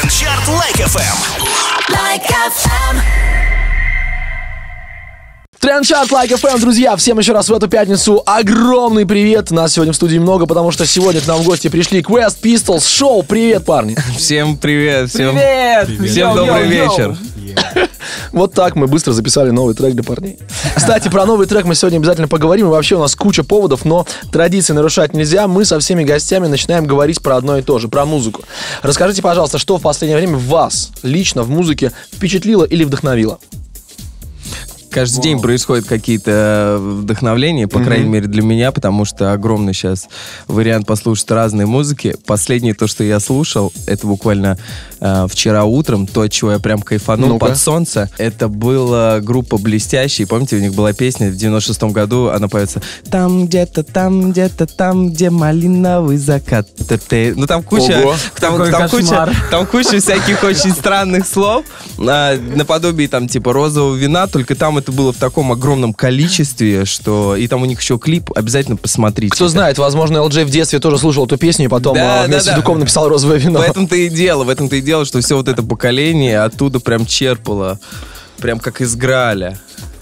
Трендчарт Like FM. Like FM. Трендчарт Like FM, друзья, всем еще раз в эту пятницу огромный привет. Нас сегодня в студии много, потому что сегодня к нам в гости пришли Quest Pistols Show. Привет, парни. Всем привет, всем, Привет! всем Йоу, добрый йоу. вечер. Вот так мы быстро записали новый трек для парней. Кстати, про новый трек мы сегодня обязательно поговорим. И вообще у нас куча поводов, но традиции нарушать нельзя. Мы со всеми гостями начинаем говорить про одно и то же, про музыку. Расскажите, пожалуйста, что в последнее время вас лично в музыке впечатлило или вдохновило? Каждый день происходят какие-то вдохновления, по крайней мере для меня, потому что огромный сейчас вариант послушать разные музыки. Последнее то, что я слушал, это буквально э, вчера утром, то, от чего я прям кайфанул Ну-ка. под солнце. Это была группа «Блестящие». Помните, у них была песня в 96-м году, она поется «Там где-то, там где-то, там, где малиновый закат». Т-т». Ну там куча, Ого. там, Какой там куча, там куча всяких очень странных слов, а, наподобие там типа розового вина, только там это было в таком огромном количестве, что и там у них еще клип, обязательно посмотрите. Кто знает, возможно, ЛД в детстве тоже слушал эту песню и потом Да, а, вместе да, с да. Дуком написал «Розовое вино». В этом-то и дело, в этом-то и дело, что все вот это поколение оттуда прям черпало, прям как из Граля.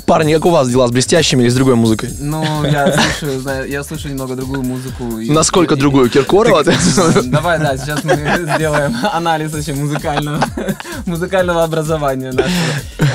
Парни, как у вас дела с блестящими или с другой музыкой? Ну, я слушаю, знаю, я слушаю немного другую музыку. и- Насколько и- другую? Киркорова? Давай, да, сейчас мы сделаем анализ вообще музыкального, музыкального образования нашего.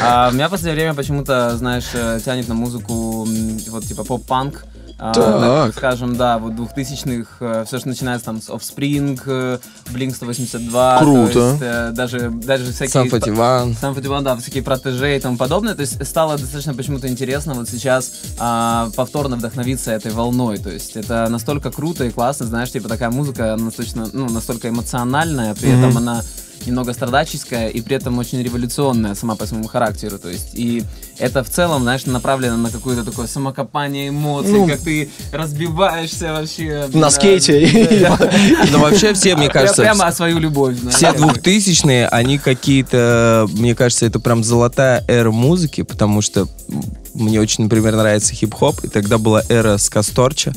А, меня в последнее время почему-то, знаешь, э, тянет на музыку, вот типа поп-панк. А, Так. скажем, да, вот двухтысячных, все, что начинается там с Offspring, э, Blink-182. Круто. то есть, э, даже, даже всякие... Сам Фативан. Сам Фативан, да, всякие протеже и тому подобное. То есть стало достаточно почему-то интересно вот сейчас а, повторно вдохновиться этой волной. То есть это настолько круто и классно, знаешь, типа такая музыка она достаточно, ну, настолько эмоциональная, при этом она немного страдаческая и при этом очень революционная сама по своему характеру. То есть и это в целом, знаешь, направлено на какое-то такое самокопание эмоций, Ну, как ты разбиваешься вообще. На да, скейте. Но вообще все, мне кажется, Прямо о свою любовь. все двухтысячные, они какие-то, мне кажется, это прям золотая эра музыки, потому что мне очень, например, нравится хип-хоп, и тогда была эра Скасторча,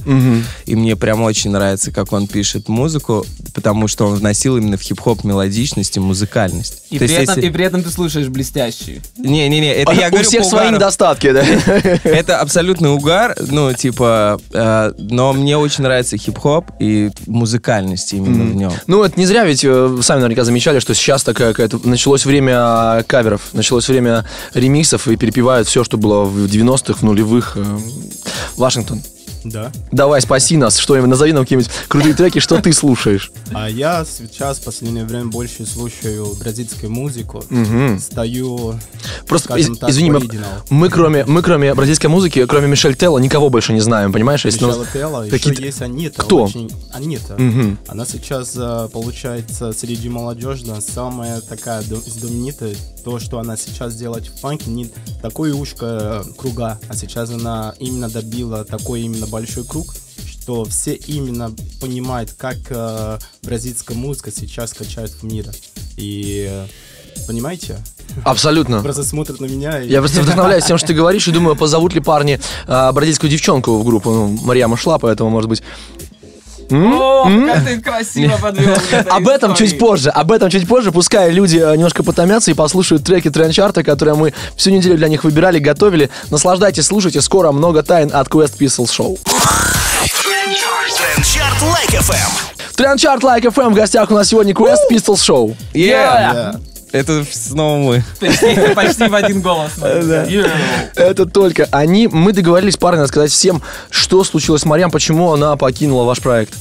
и мне прям очень нравится, как он пишет музыку, потому что он вносил именно в хип-хоп мелодичность и музыкальность. И То при, есть этом, если- и при этом ты слушаешь блестящие. Не-не-не, это я У говорю всех по свои недостатки, да? Это абсолютный угар, ну, типа, э, но мне очень нравится хип-хоп и музыкальность именно в нем. Ну, это не зря, ведь э, сами наверняка замечали, что сейчас такая какая-то... Началось время каверов, началось время ремиксов, и перепевают все, что было в 90-х, в нулевых. э, Вашингтон, Да. давай, спаси нас, что-нибудь, назови нам какие-нибудь крутые треки, что ты слушаешь. А я сейчас в последнее время больше слушаю бразильскую музыку. Мгм. Стою, Просто, из- так, извини, мы, мы кроме, мы кроме бразильской музыки, кроме Мишель Телла, никого больше не знаем, понимаешь? Если Мишела нас- Телла, еще есть Анита. Кто? Очень... Анита. Мгм. Она сейчас, э, получается, среди молодежи самая такая знаменитая. То, что она сейчас делает в фанке, не такое ушко э, круга, а сейчас она именно добила такой именно большой круг, что все именно понимают, как э, бразильская музыка сейчас качает в мире. И э, понимаете? Абсолютно. Просто смотрят на меня и... Я просто вдохновляюсь тем, что ты говоришь, и думаю, позовут ли парни а, бразильскую девчонку в группу. Ну, Марьяма шла, поэтому, может быть... О, как ты красиво подвел. Об этом чуть позже, об этом чуть позже. Пускай люди э, немножко потомятся и послушают треки трендчарта, которые мы всю неделю для них выбирали, готовили. Наслаждайтесь, слушайте. Скоро много тайн от Quest Pistols Show. Трендчарт Like FM. Трендчарт Like FM в гостях у нас сегодня Quest Pistols Show. Yeah! Это снова мы. Почти, почти в один голос. Yeah. Это только они. Мы договорились, парни, рассказать всем, что случилось с Мариам, почему она покинула ваш проект.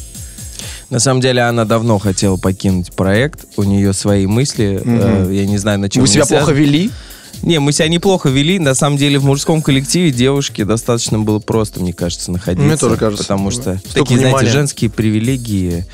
На самом деле она давно хотела покинуть проект, у нее свои мысли, э, я не знаю, на чем Вы себя плохо вели? Не, мы себя неплохо вели. На самом деле в мужском коллективе девушке достаточно было просто, мне кажется, находиться. Мне тоже кажется. Потому что Столько такие, внимания. знаете, женские привилегии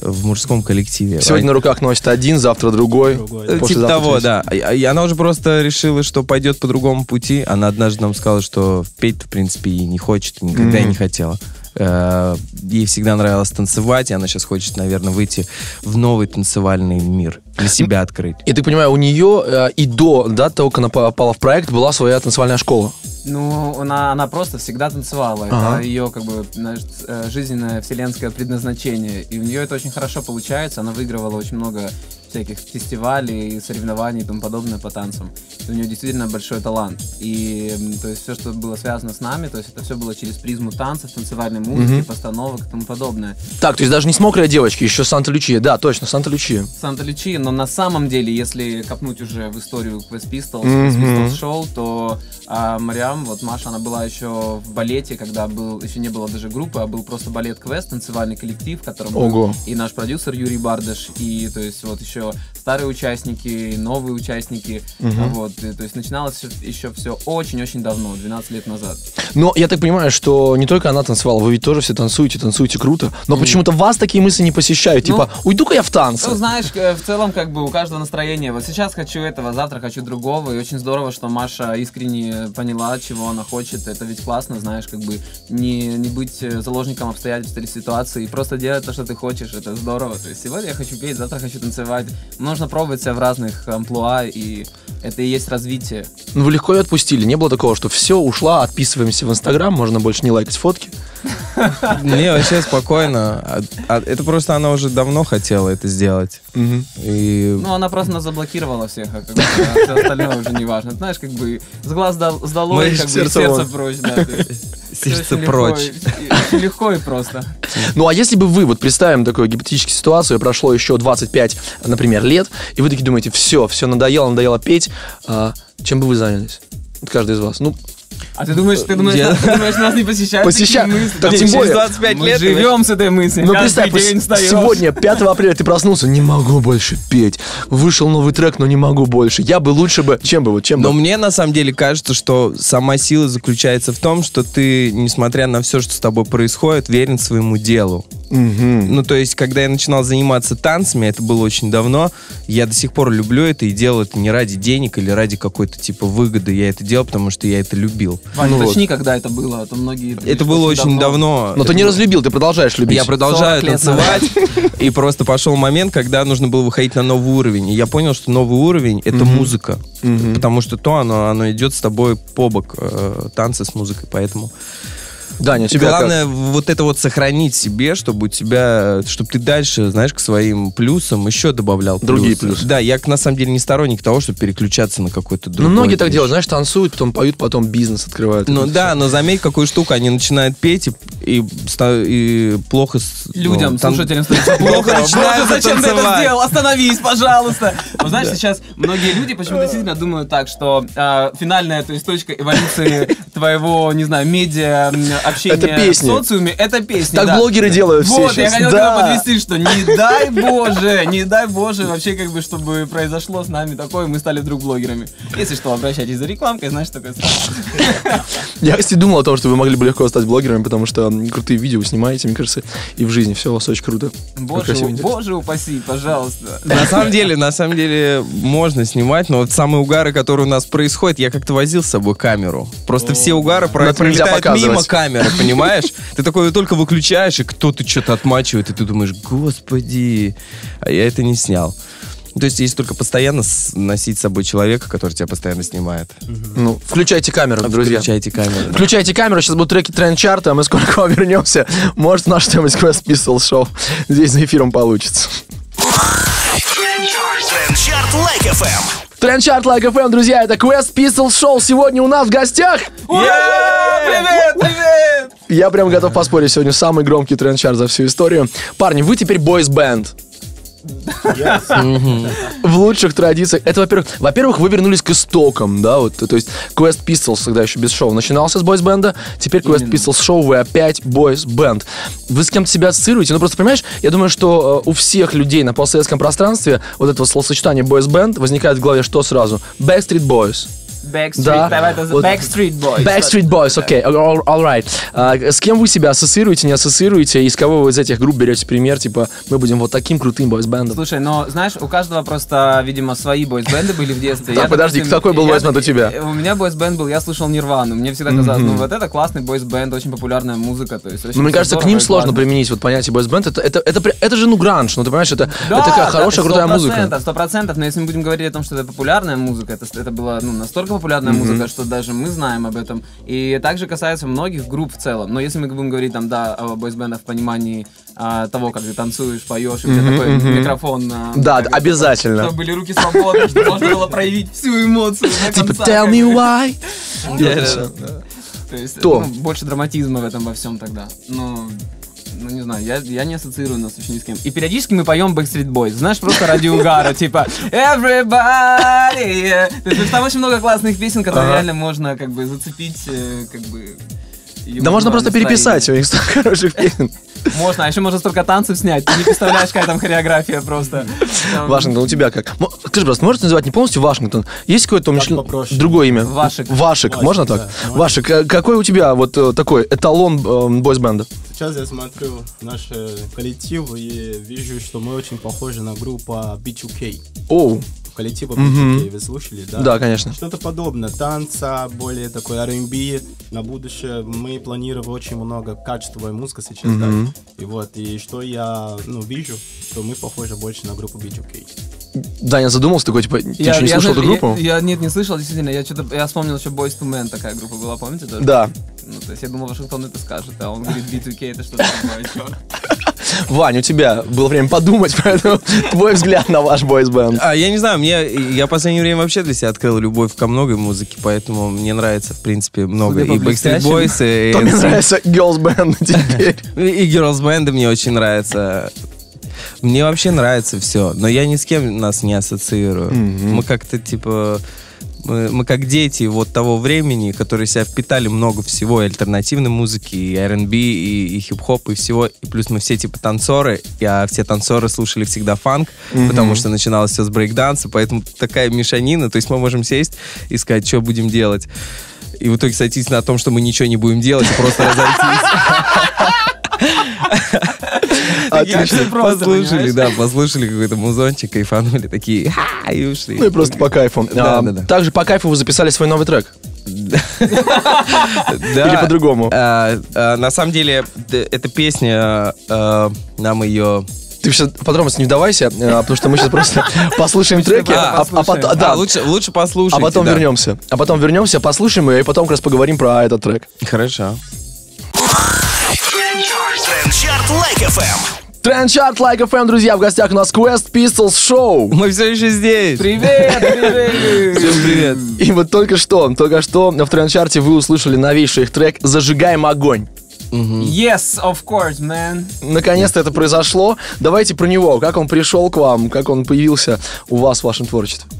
в мужском коллективе. Сегодня на руках носит один, завтра другой. Другой, Э, послезавтра Типа того, да. И, и она уже просто решила, что пойдет по другому пути. Она однажды нам сказала, что петь в принципе, и не хочет, и никогда и не хотела. Э, Ей всегда нравилось танцевать, и она сейчас хочет, наверное, выйти в новый танцевальный мир, для себя открыть. И ты понимаешь, у нее э, и до, да, того, как она попала в проект, была своя танцевальная школа. Ну, она, она просто всегда танцевала. Ага. Это ее, как бы, знаешь, э, жизненное вселенское предназначение. И у нее это очень хорошо получается. Она выигрывала очень много всяких фестивалей, соревнований и тому подобное по танцам. И у него действительно большой талант. И то есть все, что было связано с нами, то есть это все было через призму танцев, танцевальной музыки, постановок и тому подобное. Так, то есть даже не с мокрой девочки, еще Санта-Лючия. Да, точно, Санта-Лючия. Санта-Лючия, но на самом деле, если копнуть уже в историю Quest Pistols, Quest Pistols Show, то а, Мариам, вот Маша, она была еще в балете, когда был, еще не было даже группы, а был просто балет Quest, танцевальный коллектив, в котором был Ого. и наш продюсер Юрий Бардаш, и то есть вот еще старые участники, новые участники, а вот, и, то есть начиналось еще все очень-очень давно, 12 лет назад. Но я так понимаю, что не только она танцевала, вы ведь тоже все танцуете, танцуете круто. Но почему-то вас такие мысли не посещают. Типа, уйду-ка я в танцы. Ну, знаешь, э, в целом, как бы у каждого настроение. Вот сейчас хочу этого, завтра хочу другого. И очень здорово, что Маша искренне поняла, чего она хочет. Это ведь классно, знаешь, как бы не, не быть э, заложником обстоятельств или ситуации. И просто делать то, что ты хочешь. Это здорово. То есть сегодня я хочу петь, завтра хочу танцевать. Нужно пробовать себя в разных амплуа, и это и есть развитие. Ну, вы легко ее отпустили. Не было такого, что все, ушла, отписываемся в Инстаграм, можно больше не лайкать фотки. Не, вообще спокойно. А- а Это просто она уже давно хотела это сделать. Ну, она просто нас заблокировала всех, а как бы, а все остальное уже не важно. Знаешь, как бы с глаз дол- с долой, Мы как бы и сердце прочь, сердце прочь. легко и просто. Ну, а если бы вы, вот представим такую гипотетическую ситуацию, прошло еще 25, например, лет, и вы такие думаете, все, все, надоело, надоело петь, чем бы вы занялись? Каждый из вас. Ну, А ты думаешь, ты думаешь, Я- нас- ты думаешь, нас не посещают Посеща- такие мысли? Так тем более- 25 Мы лет. живем с этой мыслью. ну представь, день пос- встаешь. сегодня, 5 апреля, ты проснулся, не могу больше петь. Вышел новый трек, но не могу больше. Я бы лучше бы... Чем бы, вот чем Но бы? мне на самом деле кажется, что сама сила заключается в том, что ты, несмотря на все, что с тобой происходит, верен своему делу. Ну, то есть, когда я начинал заниматься танцами, это было очень давно, я до сих пор люблю это и делаю это не ради денег или ради какой-то типа выгоды. Я это делал, потому что я это любил. Вань, Ну уточни, когда это было, а то многие... Это было очень давно. Но ты не разлюбил, ты продолжаешь любить. Я продолжаю 40 лет танцевать, и просто пошел момент, когда нужно было выходить на новый уровень. И я понял, что новый уровень — это музыка. Потому что то, оно, оно идет с тобой по бок, э, танцы с музыкой. Поэтому Даня, у тебя как? главное вот это вот сохранить себе, чтобы у тебя, чтобы ты дальше, знаешь, к своим плюсам еще добавлял Другие плюсы. плюсы. Да, я на самом деле не сторонник того, чтобы переключаться на какой-то Ну, другой. многие так движ. делают, знаешь, танцуют, потом поют, потом бизнес открывают. Ну да, но заметь, какую штуку они начинают петь и, и, и плохо... с- Людям, ну, тан- слушателям становится Плохо Боже, зачем ты это сделал? Остановись, пожалуйста. Вот знаешь, сейчас многие люди почему-то действительно думают так, что а, финальная, то есть точка эволюции твоего, не знаю, медиа м, общения Это песни. в социуме, это песни. Так да. блогеры делают все Вот, я сейчас. хотел Да. тебя подвести, что не дай боже, не дай боже вообще как бы, чтобы произошло с нами такое, мы стали вдруг блогерами. Если что, обращайтесь за рекламкой, знаешь, такое Я, кстати, думал о том, что вы могли бы легко стать блогерами, потому что крутые видео вы снимаете, мне кажется, и в жизни все у вас очень круто. Боже, боже упаси, пожалуйста. На самом деле, на самом деле, можно снимать, но вот самые угары, которые у нас происходят, я как-то возил с собой камеру. Просто все угары пролетают мимо показывать. Камеры, понимаешь? Ты такой только выключаешь, и кто-то что-то отмачивает, и ты думаешь, господи, а я это не снял. То есть, есть только постоянно с- носить с собой человека, который тебя постоянно снимает. Ну, включайте камеру, друзья. Включайте камеру. Включайте камеру, сейчас будут треки тренд-чарта, а мы скоро к вам вернемся. Может, наш Quest Pistol шоу здесь за эфиром получится. Трендчарт. Тренд-чарт Like FM, друзья, это Quest Pistol шоу сегодня у нас в гостях. Привет, привет! Я прям готов поспорить, сегодня самый громкий тренд-чарт за всю историю. Парни, вы теперь бойс-бенд. В лучших традициях. Это, во-первых, во-первых, вы вернулись к истокам, да, вот, то есть Quest Pistols тогда еще без шоу начинался с бойс-бенда, теперь Quest Pistols шоу, вы опять бойс-бенд. Вы с кем-то себя ассоциируете? Ну, просто, понимаешь, я думаю, что э, у всех людей на постсоветском пространстве вот этого словосочетания бойс-бенд возникает в голове что сразу? Backstreet Boys. Backstreet, Да. давай это Вот. Backstreet Boys. Backstreet Boys, окей, all, all right. А, с кем вы себя ассоциируете, не ассоциируете, и с кого вы из этих групп берете пример, типа, мы будем вот таким крутым бойс-бендом? Слушай, но знаешь, у каждого просто, видимо, свои бойсбенды были в детстве. Так, подожди, какой был бойсбенд у тебя? У меня бойсбенд был, я слушал Нирвану. Мне всегда казалось, ну вот это классный бойсбенд, очень популярная музыка. То есть, Ну, мне кажется, к ним сложно применить вот понятие бойсбенд. Это, же, ну, гранж, ну, ты понимаешь, это, Да, такая да, хорошая, крутая музыка. Сто процентов, но если мы будем говорить о том, что это популярная музыка, это, это было ну, настолько настолько популярная музыка, что даже мы знаем об этом. И также касается многих групп в целом. Но если мы будем говорить там, да, о бойсбендах в понимании а, того, как ты танцуешь, поешь, и у тебя такой микрофон. а, Да, как обязательно. Чтобы были руки свободны, чтобы можно было проявить всю эмоцию Типа, tell me why. Да-да-да. То есть, То. ну, больше драматизма в этом во всем тогда. Ну, ну, не знаю, я, я не ассоциирую нас очень ни с кем. И периодически мы поем Backstreet Boys, знаешь, просто ради угара, типа Everybody! То есть там очень много классных песен, которые реально можно как бы зацепить, э, как бы... Да можно просто переписать, у них столько хороших песен. Можно, а еще можно столько танцев снять. Ты не представляешь, какая там хореография просто. Там- Вашингтон, у тебя как? Скажи, просто можете называть не полностью Вашингтон? Есть какое-то попроще. другое имя? Вашик. Вашик, Вашик, можно так? Вашик, а какой у тебя вот э, такой эталон э, бойсбенда? Сейчас я смотрю наш э, коллектив и вижу, что мы очень похожи на группу B2K. Оу, Коллектива Мгм. B2K, вы слушали, да? да, конечно. Что-то подобное, танца, более такой R&B. На будущее мы планируем очень много качественной музыки сейчас, Мгм. да. И вот, и что я, ну, вижу, что мы похожи больше на группу B2K. Даня задумался такой, типа, ты что, не слышал эту я- группу? Я, нет, не слышал, действительно. Я что-то я вспомнил еще Boys to Men такая группа была, помните тоже? Да. Ну, то есть я думал, Вашингтон это скажет, а он говорит B2K, это что-то такое, чёрт. Вань, у тебя было время подумать, поэтому твой взгляд на ваш бойсбенд. А, я не знаю, мне, я в последнее время вообще для себя открыл любовь ко многой музыке, поэтому мне нравится, в принципе, много. И Backstreet Boys, и, То мне нравится Girls Band теперь. и Girls Band мне очень нравится. Мне вообще нравится все, но я ни с кем нас не ассоциирую. Мы как-то, типа, мы, мы как дети вот того времени, которые себя впитали много всего, и альтернативной музыки, и R&B, и, и хип-хоп, и всего. И плюс мы все типа танцоры, а все танцоры слушали всегда фанк, потому что начиналось все с брейкданса, поэтому такая мешанина, то есть мы можем сесть и сказать, что будем делать. И в итоге сойтись на том, что мы ничего не будем делать, и просто разойтись. Отлично. просто, Послушали, да, послушали какой-то музончик, кайфанули, такие, и ушли. Ну и просто по кайфу. Да, А, да, да. Также по кайфу вы записали свой новый трек. Да. Или по-другому? А, а, На самом деле, эта песня, нам ее... Ты сейчас подробности не вдавайся, потому что мы сейчас просто послушаем треки, да, а, а послушаем. потом- да, лучше, лучше послушайте. а потом да. вернемся. А потом вернемся, послушаем ее, и потом как раз поговорим про этот трек. Хорошо. Трендчарт Лайк FM. Трендчарт Like FM, друзья, в гостях у нас Quest Pistols Show. Мы все еще здесь. Привет, привет! Всем привет. И вот только что, только что в трендчарте вы услышали новейший их трек «Зажигаем огонь». Yes, of course, man. Наконец-то это произошло. Давайте про него. Как он пришел к вам, как он появился у вас в вашем творчестве.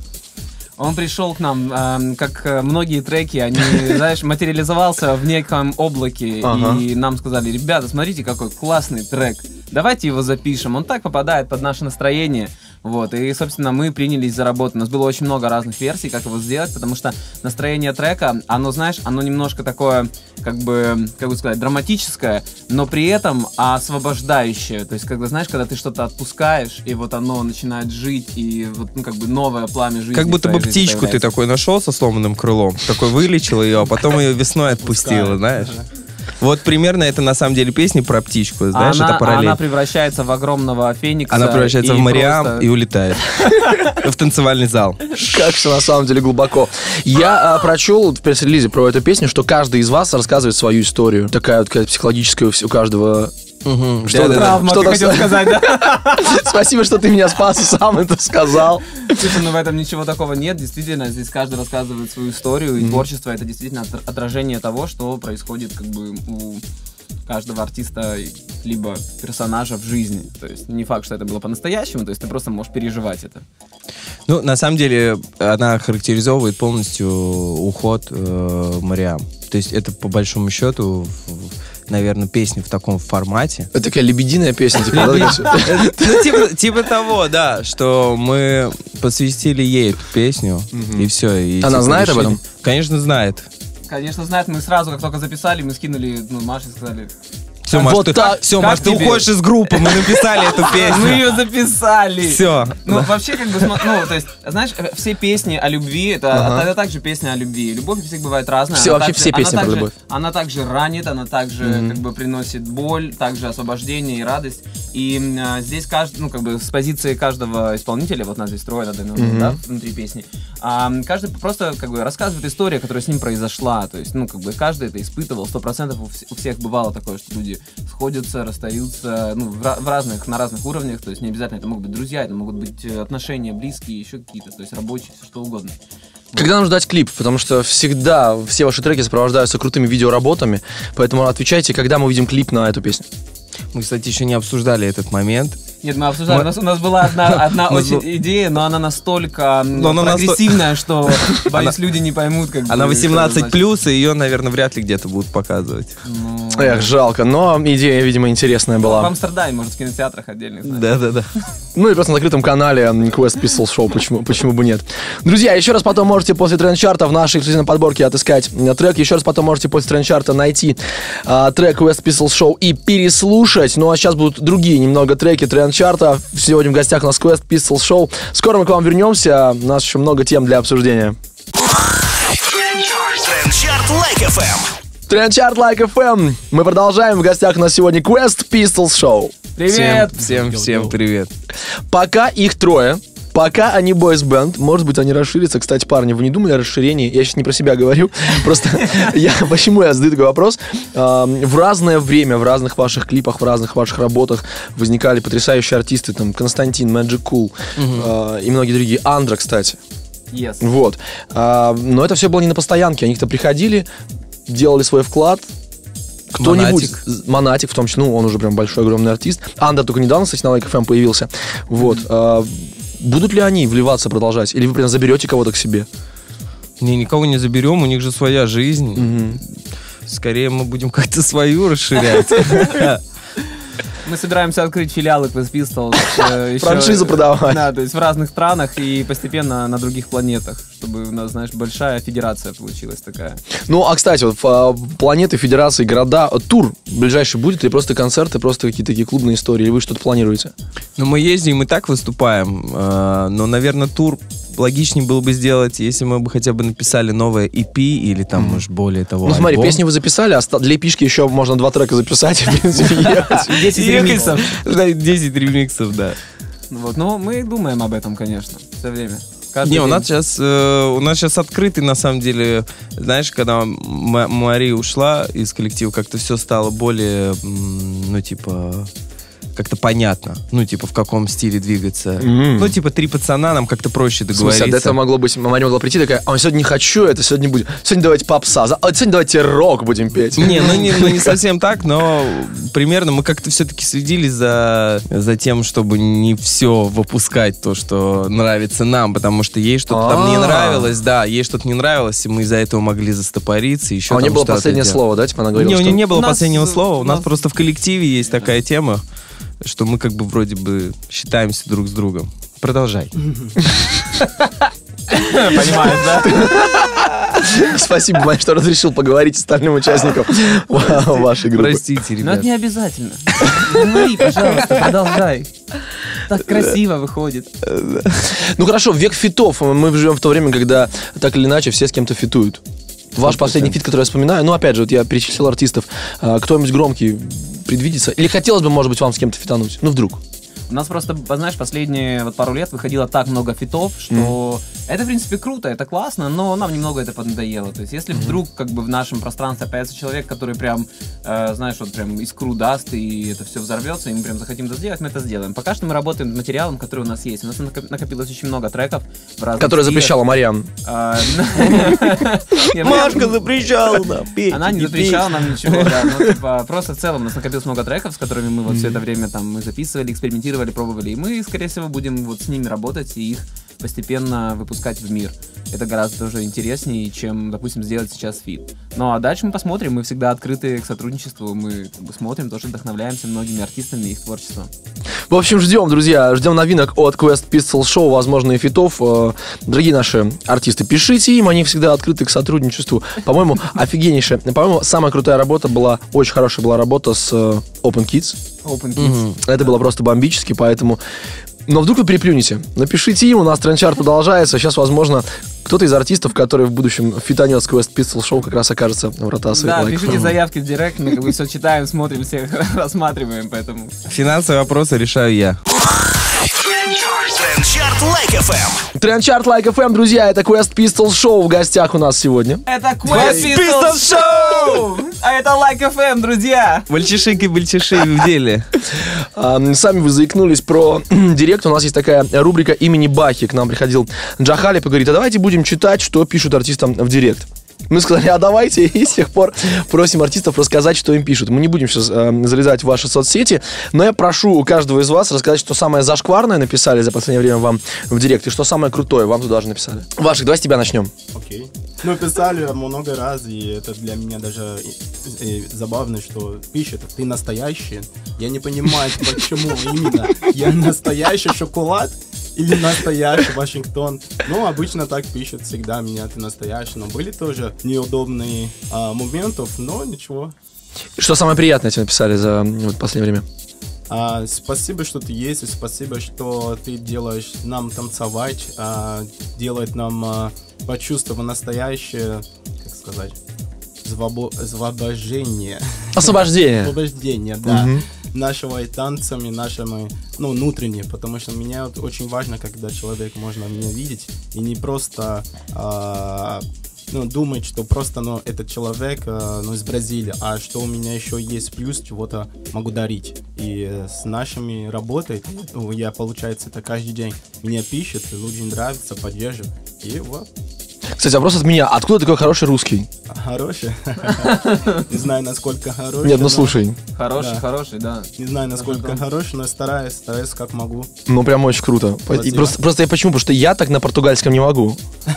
Он пришел к нам, эм, как э, многие треки, они, знаешь, материализовался в неком облаке, Ага. и нам сказали, ребята, смотрите, какой классный трек, давайте его запишем. Он так попадает под наше настроение, вот, и, собственно, мы принялись за работу. У нас было очень много разных версий, как его сделать, потому что настроение трека, оно, знаешь, оно немножко такое, как бы, как бы сказать, драматическое, но при этом освобождающее. То есть, когда, знаешь, когда ты что-то отпускаешь, и вот оно начинает жить, и вот, ну, как бы новое пламя жизни. Как будто бы птичку ты такой нашел со сломанным крылом, такой вылечил ее, а потом ее весной отпустила, знаешь? Вот примерно это на самом деле песни про птичку, знаешь, она, это параллель. она превращается в огромного феникса. Она превращается в Мариам просто- и улетает в танцевальный зал. Как все на самом деле глубоко. Я а, прочел в пресс-релизе про эту песню, что каждый из вас рассказывает свою историю. Такая вот психологическая у вс- у каждого. Что Что-то- Травма, что-то ты хотел сказать, да? Спасибо, что ты меня спас и сам это сказал. Слушай, ну в этом ничего такого нет. Действительно, здесь каждый рассказывает свою историю, и творчество это действительно отр- отражение того, что происходит как бы у каждого артиста либо персонажа в жизни. То есть не факт, что это было по-настоящему, то есть ты просто можешь переживать это. Ну, на самом деле, она характеризовывает полностью уход э, Мариам. То есть это, по большому счету, наверное, песня в таком формате. Это такая лебединая песня. типа. Ну, типа, типа того, да, что мы посвятили ей эту песню, и все. Она знает об этом? Конечно, знает. Конечно, знает, мы сразу, как только записали, мы скинули, ну, Маше сказали, Все, Маш, Вот ты, так. все, Маш, ты уходишь из группы, мы написали эту Мы песню. ее записали. Все. Ну, вообще, как бы, ну, то есть, знаешь, э, все песни о любви, это, это также песня о любви. Любовь всех бывает разная. Все, вообще также- все песни про любовь. Она также ранит, она также, как бы, приносит боль, также освобождение и радость. И а, здесь каждый, ну, как бы, с позиции каждого исполнителя, вот нас здесь трое да, внутри песни, а, каждый просто, как бы, рассказывает историю, которая с ним произошла. То есть, ну, как бы, каждый это испытывал. Сто процентов у всех бывало такое, что люди сходятся, расстаются, ну, в, в разных, на разных уровнях. То есть, не обязательно это могут быть друзья, это могут быть э, отношения близкие, еще какие-то, то есть, рабочие, все что угодно. Когда нам ждать клип? Потому что всегда все ваши треки сопровождаются крутыми видеоработами. Поэтому отвечайте, когда мы увидим клип на эту песню. Мы, кстати, еще не обсуждали этот момент. Нет, мы обсуждали, Мы- у, нас, у нас была одна, одна очень идея, но она настолько Но она прогрессивная, что, боюсь, Она- люди не поймут, как Она что это 18 значит. плюс, и ее, наверное, вряд ли где-то будут показывать. Ну, Эх, жалко, но идея, видимо, интересная В была. Амстердаме, может, в кинотеатрах отдельных. Да-да-да. Ну и просто на закрытом канале Quest Pistol Show, почему, почему бы нет. Друзья, еще раз потом можете после тренд-чарта в нашей эксклюзивной подборке отыскать э, трек. Еще раз потом можете после тренд-чарта найти а, трек Quest Pistol Show и переслушать. Ну а сейчас будут другие немного треки тренд-чарта. Сегодня в гостях у нас Quest Pistol Show. Скоро мы к вам вернемся. У нас еще много тем для обсуждения. Трендчарт Лайк FM. Тренд-чарт Like FM. Мы продолжаем. В гостях у нас сегодня Quest Pistols Show. Привет! Всем, всем, всем привет. Пока их трое, пока они бойс бенд, может быть, они расширятся. Кстати, парни, вы не думали о расширении? Я сейчас не про себя говорю. Просто я почему я задаю такой вопрос? В разное время, в разных ваших клипах, в разных ваших работах возникали потрясающие артисты. Там Константин, Magic Cool э, и многие другие. Андра, кстати. Yes. Вот. А, Но это все было не на постоянке. Они кто приходили, делали свой вклад. Кто-нибудь, Монатик. Монатик в том числе, ну, он уже прям большой, огромный артист. Андер только недавно, кстати, на Like FM появился. Вот. А, Будут ли они вливаться, продолжать? Или вы прям заберете кого-то к себе? Не, никого не заберем, у них же своя жизнь. Скорее мы будем как-то свою расширять. Мы собираемся открыть филиалы Quest Pistols. э, еще- Франшизу продавать. Да, то есть в разных странах и постепенно на других планетах, чтобы у нас, знаешь, большая федерация получилась такая. Ну, а, кстати, вот а, планеты, федерации, города, тур ближайший будет или просто концерты, просто какие-то такие клубные истории? Или вы что-то планируете? Ну, мы ездим и так выступаем, э, но, наверное, тур логичнее было бы сделать, если мы бы хотя бы написали новое EP или там, может, более того, Ну, смотри, альбом. песни вы записали, а для эпишки еще можно два трека записать в принципе, ехать. 10 Ехать, ремиксов. да, 10 ремиксов, да. Ну Вот, но мы думаем об этом, конечно, все время. Каждый Не, у день. нас сейчас у нас сейчас открытый, на самом деле, знаешь, когда М- Мари ушла из коллектива, как-то все стало более, ну, типа, как-то понятно. Ну, типа, в каком стиле двигаться. М. Ну, типа, три пацана, нам как-то проще В смысле, до договориться. этого могло быть, Мария могла прийти такая, а сегодня не хочу это, сегодня будет, сегодня давайте попса, а сегодня давайте рок будем петь. Не, ну не, ну не совсем так, но примерно мы как-то все-таки следили за, за тем, чтобы не все выпускать то, что нравится нам, потому что ей что-то там не А. нравилось, да, ей что-то не нравилось, и мы из-за этого могли застопориться, еще А у нее было последнее слово, да, типа она говорила, Не, у нее не было последнего слова, у нас- просто в коллективе есть такая тема, что мы как бы вроде бы считаемся друг с другом. Продолжай. Понимаешь, да? Спасибо, Вань, что разрешил поговорить с остальным участникам вашей группы. Простите, Но ребят. это не обязательно. Говори, пожалуйста, продолжай. Так красиво выходит. Ну хорошо, век фитов. Мы живем в то время, когда так или иначе все с кем-то фитуют. Ваш последний фит, который я вспоминаю, ну опять же, вот я перечислил артистов, а, кто-нибудь громкий предвидится? Или хотелось бы, может быть, вам с кем-то фитануть? Ну вдруг. У нас просто, знаешь, последние вот пару лет выходило так много фитов, что это, в принципе, круто, это классно, но нам немного это поднадоело. То есть, если вдруг как бы в нашем пространстве появится человек, который прям, э, знаешь, вот прям искру даст, и это все взорвется, и мы прям захотим это сделать, мы это сделаем. Пока что мы работаем с материалом, который у нас есть. У нас накоп- накопилось очень много треков стилях. запрещала Мариан. А, прям- запрещала нам. Она не запрещала нам ничего, да. Ну, типа, просто в целом у нас накопилось много треков, с которыми мы вот все это время там мы записывали, экспериментировали, пробовали. И мы, скорее всего, будем вот с ними работать и их постепенно выпускать в мир. Это гораздо тоже интереснее, чем, допустим, сделать сейчас фит. Ну а дальше мы посмотрим, мы всегда открыты к сотрудничеству, мы как бы смотрим, тоже вдохновляемся многими артистами и их творчеством. В общем, ждем, друзья, ждем новинок от Quest Pistols Show, возможно, и фитов. Э, Дорогие наши артисты, пишите им, они всегда открыты к сотрудничеству. По-моему, офигеннейшая. По-моему, самая крутая работа была, очень хорошая была работа с э, Open Kids. Open Kids. Это было просто бомбически, поэтому... Но вдруг вы переплюнете. Напишите им, у нас тренчарт продолжается. Сейчас, возможно, кто-то из артистов, который в будущем фитанет с Quest Pistol Show, как раз окажется в ротации. Да, Like пишите заявки в директ, мы как бы все читаем, смотрим, всех рассматриваем, поэтому... Финансовые вопросы решаю я. Трендчарт Лайк FM. Трендчарт Like FM, друзья, это Quest Pistol Show в гостях у нас сегодня. Это Quest Pistol Show! А это Like FM, друзья! Мальчишек и мальчишей в деле. Сами вы заикнулись про директ. У нас есть такая рубрика имени Бахи. К нам приходил Джахали, поговорит, а давайте будем читать, что пишут артистам в директ. Мы сказали, а давайте, и с тех пор просим артистов рассказать, что им пишут. Мы не будем сейчас э, залезать в ваши соцсети, но я прошу у каждого из вас рассказать, что самое зашкварное написали за последнее время вам в директ, и что самое крутое вам туда же написали. Ваших, давай с тебя начнем. Окей. Ну, писали много раз, и это для меня даже и- и забавно, что пишет, ты настоящий. Я не понимаю, почему именно я настоящий шоколад или настоящий Вашингтон. Ну, обычно так пишут всегда меня, ты настоящий. Но были тоже неудобные а, моментов, но ничего. Что самое приятное тебе написали за вот, последнее время? А, спасибо, что ты есть, и спасибо, что ты делаешь нам танцевать, а, делает нам а, почувствовать настоящее, как сказать, звобо- освобождение. Освобождение. Освобождение, да. Мгм. Нашего и танцами, нашими, ну, внутренне, потому что мне вот очень важно, когда человек можно меня видеть, и не просто а, ну, думать, что просто, ну, этот человек, а, ну, из Бразилии, а что у меня еще есть плюс, чего-то могу дарить. И с нашими работой, ну, я, получается, это каждый день меня пишет, очень нравится, поддерживает. И вот, Кстати, вопрос от меня. Откуда такой хороший русский? хороший. Не знаю, насколько хороший. Нет, ну но- слушай, Хороший, хороший, да. Не знаю, насколько хороший, но стараюсь, стараюсь как могу. ну прям очень круто. И просто, просто я почему? Потому что я так на португальском не могу.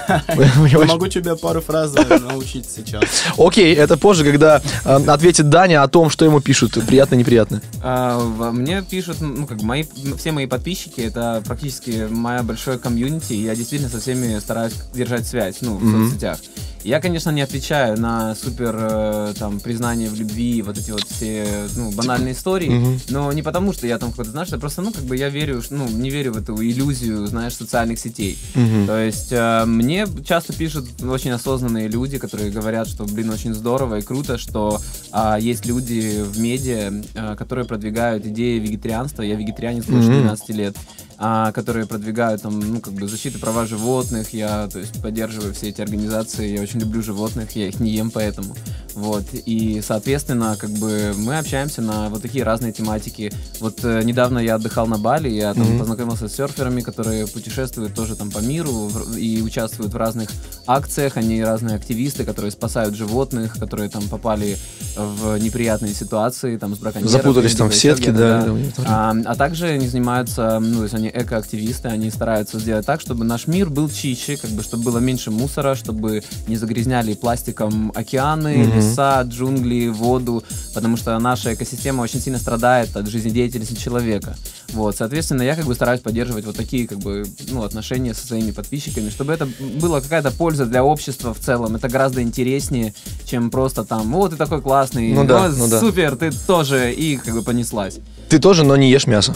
Я могу тебе пару фраз э, научить сейчас. Окей, это позже, когда э, ответит Даня о том, что ему пишут. Приятно, неприятно. А, мне пишут, ну, как бы мои, все мои подписчики, это практически моя большое комьюнити, я действительно со всеми стараюсь держать связь, ну, в Мгм. соцсетях. Я, конечно, не отвечаю на супер, э, там, признание в любви, вот эти вот все, ну, банальные истории, Мгм. но не потому, что я там какой-то, знаешь, это просто, ну, как бы я верю, ну, не верю в эту иллюзию, знаешь, социальных сетей. Мгм. То есть э, мне часто пишут очень осознанные люди, которые говорят, что, блин, очень здорово и круто, что а, есть люди в медиа, э, которые продвигают идеи вегетарианства. Я вегетарианец больше Мгм. 12 лет. А, которые продвигают там, ну, как бы защиту права животных. Я, то есть, поддерживаю все эти организации. Я очень люблю животных, я их не ем поэтому. Вот. И, соответственно, как бы мы общаемся на вот такие разные тематики. Вот э, недавно я отдыхал на Бали, я там Мгм. познакомился с серферами, которые путешествуют тоже там по миру в- и участвуют в разных акциях. Они разные активисты, которые спасают животных, которые там попали в неприятные ситуации, там с браконьерами. Запутались там в сетке, где-то, да. да. а, а также они занимаются, ну, то есть они экоактивисты, они стараются сделать так, чтобы наш мир был чище, как бы, чтобы было меньше мусора, чтобы не загрязняли пластиком океаны, Мгм. леса, джунгли, воду, потому что наша экосистема очень сильно страдает от жизнедеятельности человека. Вот, соответственно, я как бы стараюсь поддерживать вот такие как бы, ну, отношения со своими подписчиками, чтобы это была какая-то польза для общества в целом. Это гораздо интереснее, чем просто там, вот ты такой классный, Ну да, «О, ну да. супер, ты тоже, и как бы понеслась. Ты тоже, но не ешь мясо.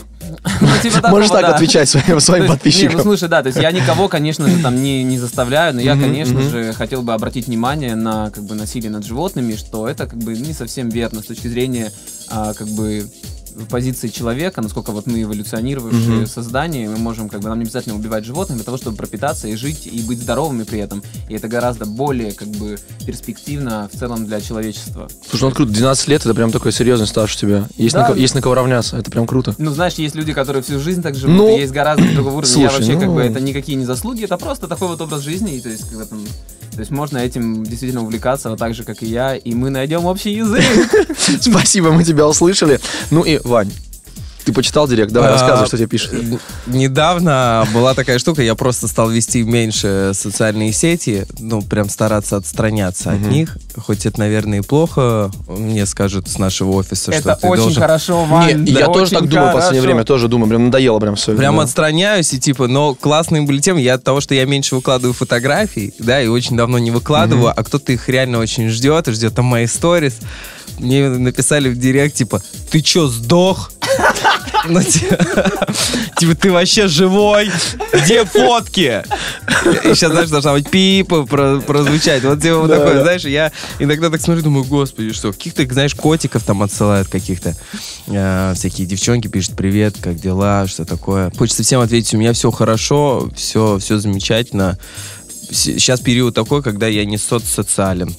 Ну, типа Можешь так да. отвечать своим, своим есть, Не, подписчикам. ну слушай, да, то есть я никого, конечно же, там не, не заставляю, но я, конечно же, хотел бы обратить внимание на как бы насилие над животными, что это как бы не совсем верно с точки зрения а, как бы позиции человека, насколько вот мы эволюционировавшие Мгм. создания, мы можем, как бы, нам не обязательно убивать животных для того, чтобы пропитаться и жить, и быть здоровыми при этом. И это гораздо более, как бы, перспективно в целом для человечества. Слушай, ну круто, 12 лет, это прям такой серьезный стаж у тебя. Есть, Да. на, ко- есть на кого равняться, это прям круто. Ну, знаешь, есть люди, которые всю жизнь так живут, Ну, и есть гораздо другого уровня. я слушай, вообще, как ну- бы, это никакие не заслуги, это просто такой вот образ жизни, и, то есть, когда там, то есть можно этим действительно увлекаться, вот так же, как и я, и мы найдем общий язык. Спасибо, мы тебя услышали. Ну и, Вань, Ты почитал директ? Давай, А, рассказывай, что тебе пишут. Недавно была такая штука, я просто стал вести меньше социальные сети, ну, прям стараться отстраняться от них. Хоть это, наверное, и плохо, мне скажут с нашего офиса, что Это ты очень должен... хорошо, Не, Вань. я тоже так очень думаю в последнее хорошо. время, тоже думаю, прям надоело прям все. Прям отстраняюсь и типа, но классные были темы. Я от того, что я меньше выкладываю фотографий, да, и очень давно не выкладываю, а кто-то их реально очень ждет, и ждет там мои сторис. Мне написали в директ, типа, ты чё, сдох? Ну, ти- Типа, ты вообще живой? Где фотки? И сейчас, знаешь, должна быть пипа про- прозвучать. Вот типа вот такое, знаешь, я иногда так смотрю, думаю, господи, что, каких-то, знаешь, котиков там отсылают каких-то. э, Всякие девчонки пишут, привет, как дела, что такое. Хочется всем ответить, у меня все хорошо, все, все замечательно. Сейчас период такой, когда я не соцсоциален.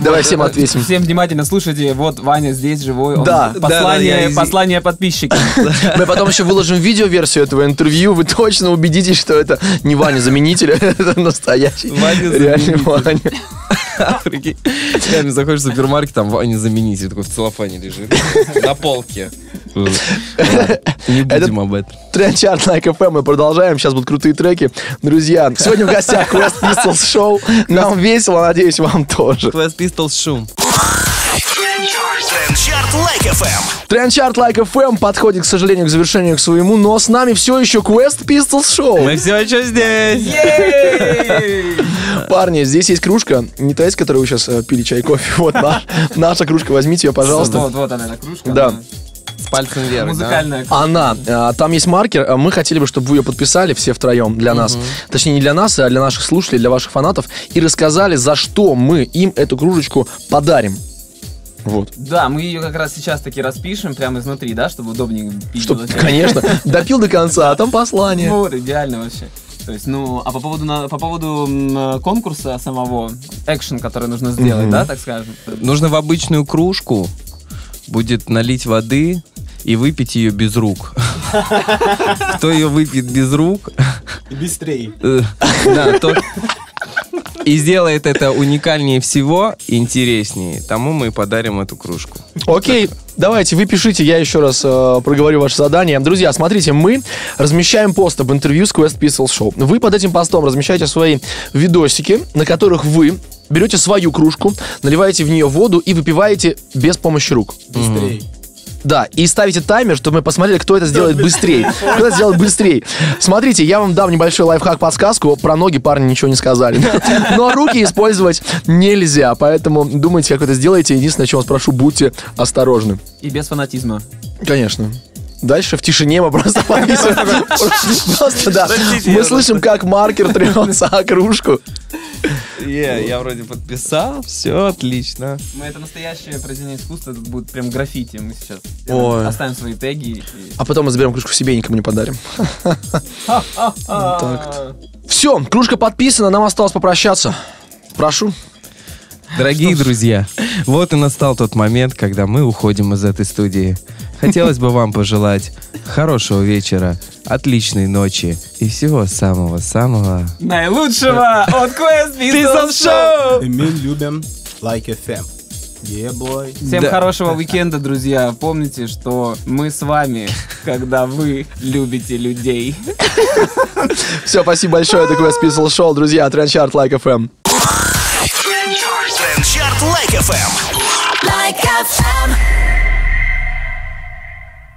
Давай всем ответим. Всем внимательно слушайте. Вот Ваня здесь живой. Он- Да, Послание, да, да, послание подписчикам. Мы потом еще выложим видео-версию этого интервью. Вы точно убедитесь, что это не Ваня заменитель, это настоящий. Ваня Реальный. Ваня. Прикинь, заходишь в супермаркет, там Ваня заменитель такой в целлофане лежит. На полке. Не будем об этом. Трендчарт на FM мы продолжаем. Сейчас будут крутые треки. Друзья, сегодня в гостях Quest Pistols Show. Нам весело, надеюсь, вам тоже. Quest Pistols шум. Трендчарт Лайк FM. Трендчарт Like FM подходит, к сожалению, к завершению к своему, но с нами все еще Quest Pistols Show. Мы все еще здесь. Парни, здесь есть кружка, не та, из которой вы сейчас э, пили чай кофе. Вот наш- наша кружка, возьмите ее, пожалуйста. Вот, вот она, эта кружка. Да. она пальцем вверх, да? Музыкальная кружка. Она, э, там есть маркер, э, мы хотели бы, чтобы вы ее подписали все втроем для нас. Точнее, не для нас, а для наших слушателей, для ваших фанатов. И рассказали, за что мы им эту кружечку подарим. Вот. Да, мы ее как раз сейчас таки распишем прямо изнутри, да, чтобы удобнее пить. Чтоб, конечно, допил до конца, а там послание. Вот, идеально вообще. То есть, ну, а по поводу, на- по поводу конкурса самого, экшен, который нужно сделать, да, так скажем. Нужно в обычную кружку будет налить воды и выпить ее без рук. Кто ее выпьет без рук, И быстрее. э, да, то и сделает это уникальнее всего, интереснее, тому мы и подарим эту кружку. Окей, давайте, вы пишите, я еще раз э, проговорю ваше задание. Друзья, смотрите, мы размещаем пост об интервью с Quest Pistols Show. Вы под этим постом размещаете свои видосики, на которых вы берете свою кружку, наливаете в нее воду и выпиваете без помощи рук. Быстрее. Да, и ставите таймер, чтобы мы посмотрели, кто это сделает быстрее. Кто это сделает быстрее. Смотрите, я вам дам небольшой лайфхак-подсказку. Про ноги парни ничего не сказали. Но руки использовать нельзя, поэтому думайте, как вы это сделаете. Единственное, что вас прошу, будьте осторожны. И без фанатизма. Конечно. Дальше в тишине мы просто подписываем. Просто, да. Мы слышим, как маркер трется о кружку. Е, я вроде подписал, все отлично. Мы это настоящее произведение искусства, тут будет прям граффити. Мы сейчас оставим свои теги. и- А потом мы заберем кружку себе и никому не подарим. Все, кружка подписана, нам осталось попрощаться. Прошу. Дорогие друзья, вот и настал тот момент, когда мы уходим из этой студии. Хотелось бы вам пожелать хорошего вечера, отличной ночи и всего самого-самого. Наилучшего от Quest Pistols Show! И мы любим Like FM. Yeah, boy. Всем Да. хорошего уикенда, друзья. Помните, что мы с вами, когда вы любите людей. Все, спасибо большое. Это Quest Pistol Show, друзья. Трендчарт Like FM. Трендчарт Лайк FM. Like FM.